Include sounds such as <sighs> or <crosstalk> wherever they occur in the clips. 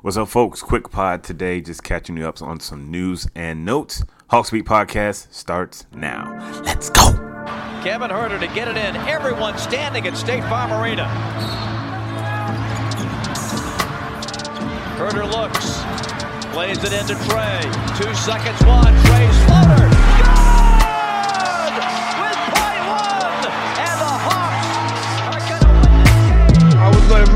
What's up, folks? Quick pod today, just catching you up on some news and notes. Hawks Beat podcast starts now. Let's go. Kevin Huerter to get it in. Everyone standing at State Farm Arena. Huerter looks, plays it into Trae. Two seconds, one. Trae's floater.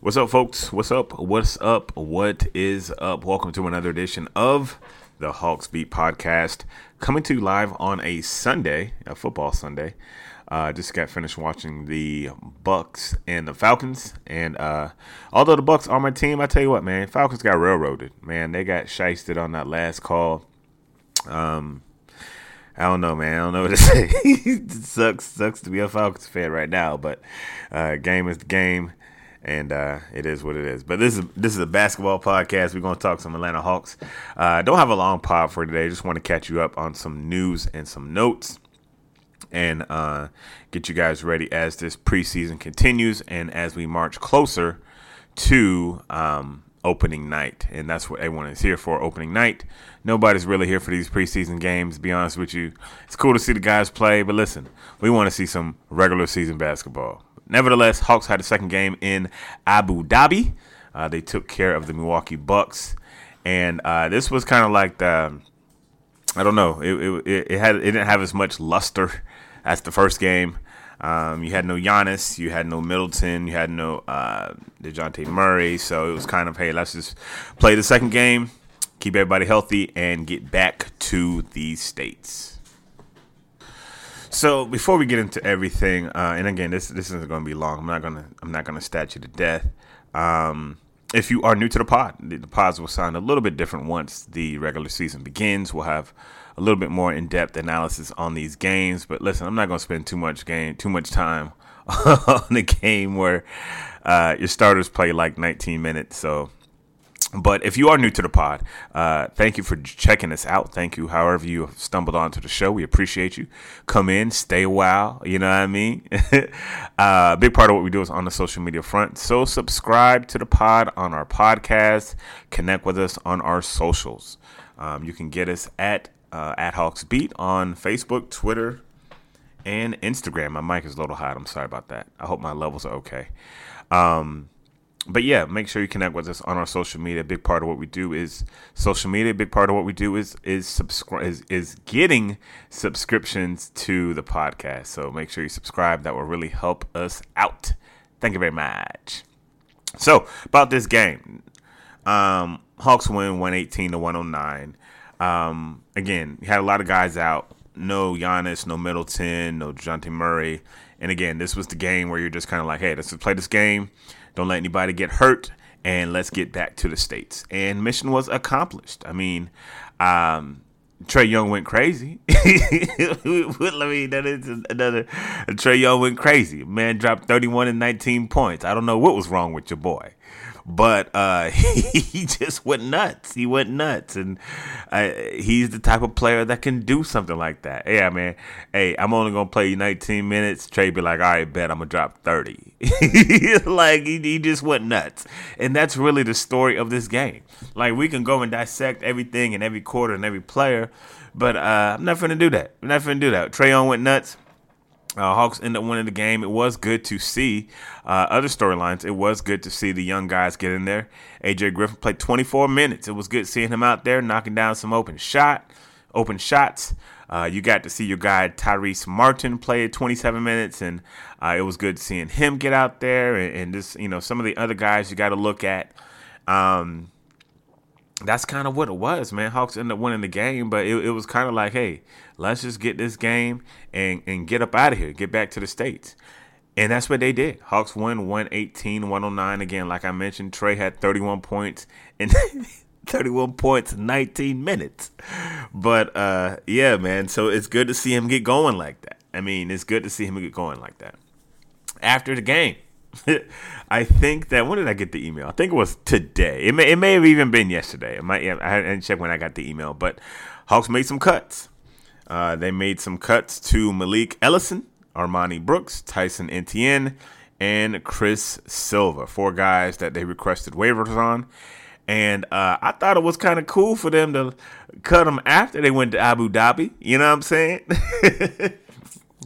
What's up, folks? What's up? What's up? What is up? Welcome to another edition of the Hawks Beat podcast, coming to you live on a Sunday, a football Sunday. Uh, just got finished watching the Bucs and the Falcons, and uh, although the Bucs are my team, I tell you what, man, Falcons got railroaded. Man, they got shisted on that last call. Um, I don't know, man. I don't know what to <laughs> say. it sucks, sucks to be a Falcons fan right now, but uh, game is the game, and uh, it is what it is. But this is this is a basketball podcast. We're gonna talk some Atlanta Hawks. Uh, don't have a long pod for today. Just want to catch you up on some news and some notes, and uh, get you guys ready as this preseason continues and as we march closer to um, opening night, and that's what everyone is here for. Opening night. Nobody's really here for these preseason games. Be honest with you, it's cool to see the guys play, but listen, we want to see some regular season basketball. Nevertheless, Hawks had a second game in Abu Dhabi. Uh, they took care of the Milwaukee Bucks, and uh, this was kind of like the. I don't know. It, it, it had it didn't have as much luster as the first game. Um, you had no Giannis, you had no Middleton, you had no uh, Dejounte Murray, so it was kind of hey, let's just play the second game, keep everybody healthy, and get back to the states. So before we get into everything, uh, and again, this this isn't going to be long. I'm not gonna I'm not gonna stat you to death. Um, if you are new to the pod, the, the pods will sound a little bit different once the regular season begins. We'll have a little bit more in-depth analysis on these games. But listen, I'm not going to spend too much game too much time <laughs> on a game where uh, your starters play like 19 minutes. So but if you are new to the pod, uh, thank you for checking us out. Thank you, however you have stumbled onto the show. We appreciate you. Come in, stay a while. You know what I mean? <laughs> uh, big part of what we do is on the social media front. So subscribe to the pod on our podcast. Connect with us on our socials. Um, you can get us at uh, at Hawks Beat on Facebook, Twitter, and Instagram. My mic is a little hot. I'm sorry about that. I hope my levels are okay. Um, but yeah, make sure you connect with us on our social media. A big part of what we do is social media. A big part of what we do is is subscribe is, is getting subscriptions to the podcast. So make sure you subscribe. That will really help us out. Thank you very much. So about this game, um, Hawks win one eighteen to one hundred nine. Um, again, you had a lot of guys out. No Giannis, no Middleton, no Dejounte Murray. And again, this was the game where you're just kind of like, hey, let's just play this game. Don't let anybody get hurt, and let's get back to the states. And mission was accomplished. I mean, um, Trae Young went crazy. <laughs> Let me that is another. Trae Young went crazy. Man dropped 31 and 19 points. I don't know what was wrong with your boy but uh, <laughs> he just went nuts. He went nuts, and he's the type of player that can do something like that. Yeah, man. Hey, I'm only gonna play you 19 minutes. Trae be like, all right, bet I'm gonna drop 30. <laughs> like he, he just went nuts, and that's really the story of this game. Like we can go and dissect everything and every quarter and every player, But uh, I'm not to do that. I'm not to do that. Trae Young went nuts. Uh, Hawks end up winning the game. It was good to see uh, other storylines. It was good to see the young guys get in there. AJ Griffin played 24 minutes. It was good seeing him out there knocking down some open shot, open shots. Uh, you got to see your guy Tyrese Martin play 27 minutes, and uh, it was good seeing him get out there. And, and just you know some of the other guys you got to look at. Um, that's kind of what it was, man. Hawks ended up winning the game, but it, it was kind of like, hey, let's just get this game and, and get up out of here, get back to the States. And that's what they did. Hawks won 118 109. Again, like I mentioned, Trae had 31 points in <laughs> 31 points, 19 minutes. But uh, yeah, man. So it's good to see him get going like that. I mean, it's good to see him get going like that. After the game, <laughs> I think that when did I get the email? I think it was today. It may it may have even been yesterday. It might. I didn't check when I got the email, but Hawks made some cuts. Uh, they made some cuts to Malik Ellison, Armoni Brooks, Tyson Etienne, and Chris Silva. Four guys that they requested waivers on. And uh, I thought it was kind of cool for them to cut them after they went to Abu Dhabi. You know what I'm saying? <laughs>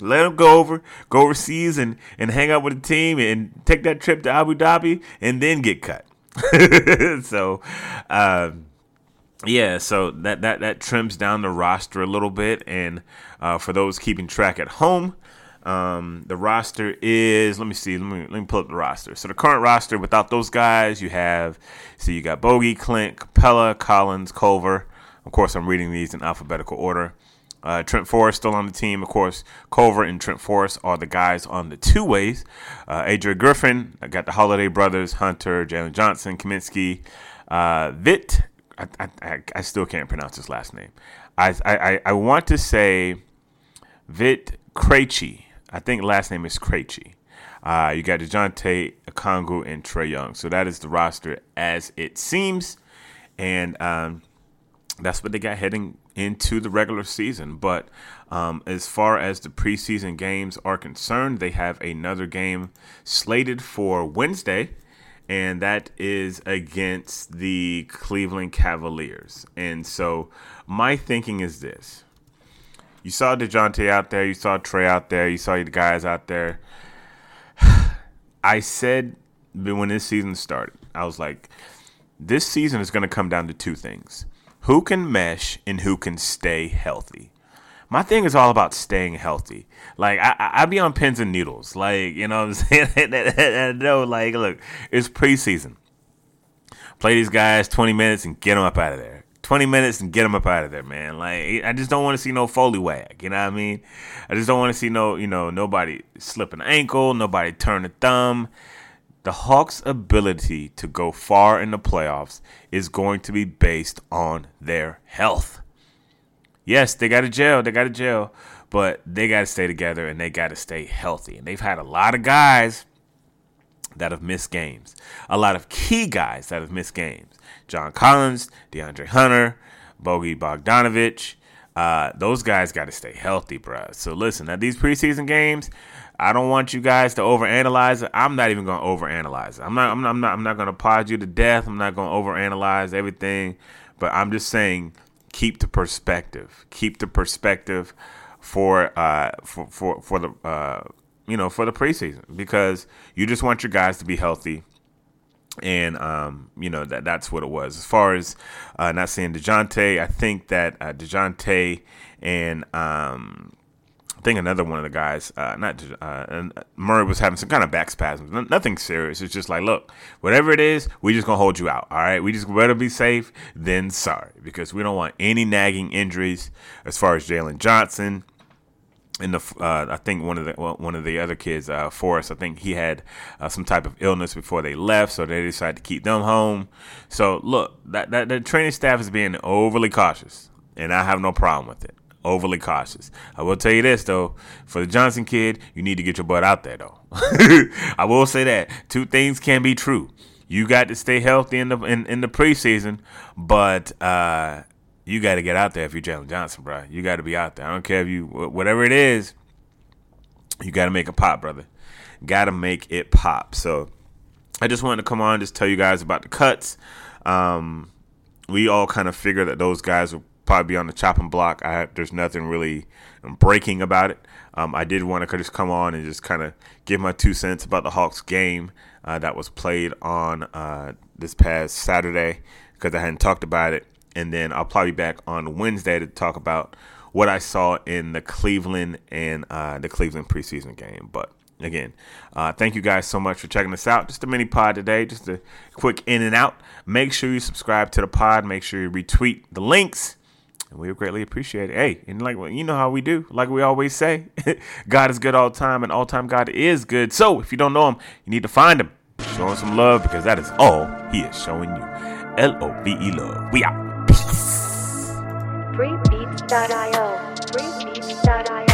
Let them go over, go overseas and, and hang out with the team and take that trip to Abu Dhabi and then get cut. <laughs> so, um, yeah, so that, that, that trims down the roster a little bit. And uh, for those keeping track at home, um, the roster is let me see, let me let me pull up the roster. So the current roster without those guys, you have so you got Bogi, Clint, Capela, Collins, Culver. Of course, I'm reading these in alphabetical order. Uh, Trent Forrest still on the team. Of course, Culver and Trent Forrest are the guys on the two ways. Uh, Adrian Griffin, I got the Holiday brothers, Hunter, Jalen Johnson, Kaminsky, uh, Vit. I, I, I, still can't pronounce his last name. I, I, I want to say Vit Krejci. I think last name is Krejci. Uh, you got DeJounte, Okongwu, and Trae Young. So that is the roster as it seems. And um, that's what they got heading into the regular season. But um, as far as the preseason games are concerned, they have another game slated for Wednesday, and that is against the Cleveland Cavaliers. And so my thinking is this. You saw DeJounte out there, you saw Trae out there, you saw the guys out there. <sighs> I said when this season started, I was like, this season is going to come down to two things who can mesh and who can stay healthy. My thing is all about staying healthy. Like I, I be on pins and needles. Like you know what I'm <laughs> saying. no, like look, it's preseason. Play these guys 20 minutes and get them up out of there. 20 minutes and get them up out of there, man. Like I just don't want to see no foley wag. You know what I mean? I just don't want to see no, you know, nobody slip an ankle, nobody turn a thumb the Hawks' ability to go far in the playoffs is going to be based on their health. Yes, they got a jail, they got a jail, but they got to stay together and they got to stay healthy. And they've had a lot of guys that have missed games, a lot of key guys that have missed games. John Collins, DeAndre Hunter, Bogi Bogdanovich. Uh, those guys got to stay healthy, bro. So listen, at these preseason games, I don't want you guys to overanalyze it. I'm not even going to overanalyze it. I'm not. I'm not. I'm not. Not going to pause you to death. I'm not going to overanalyze everything. But I'm just saying, keep the perspective. Keep the perspective for uh for for for the uh you know for the preseason because you just want your guys to be healthy. And um, you know that that's what it was. As far as uh, not saying Dejounte, I think that uh, Dejounte and um, think another one of the guys, uh, not uh, Murray was having some kind of back spasms. nothing serious. It's just like, look, whatever it is, we just gonna hold you out. All right, we just better be safe than sorry because we don't want any nagging injuries. As far as Jalen Johnson, And the uh, I think one of the one of the other kids, uh, Forrest, I think he had uh, some type of illness before they left, so they decided to keep them home. So look, that that the training staff is being overly cautious, and I have no problem with it overly cautious. I will tell you this though, for the Johnson kid, you need to get your butt out there though. <laughs> I will say that two things can be true. You got to stay healthy in the in, in the preseason, but uh, you got to get out there if you're Jalen Johnson, bro. You got to be out there. I don't care if you whatever it is. You got to make a pop, brother. Got to make it pop. So I just wanted to come on, just tell you guys about the cuts. Um, we all kind of figured that those guys were probably be on the chopping block. I there's nothing really breaking about it. Um, I did want to just come on and just kind of give my two cents about the Hawks game uh, that was played on uh, this past Saturday because I hadn't talked about it, and then I'll probably be back on Wednesday to talk about what I saw in the Cleveland and uh, the Cleveland preseason game. But again, uh, thank you guys so much for checking us out. Just a mini pod today, just a quick in and out. Make sure you subscribe to the pod. Make sure you retweet the links. And we would greatly appreciate it. Hey, and like well, you know how we do, like we always say, <laughs> God is good all the time, and all time God is good. So if you don't know him, you need to find him. Show him some love because that is all he is showing you. L O V E love. We out. Peace. Freebeats.io. Freebeats.io.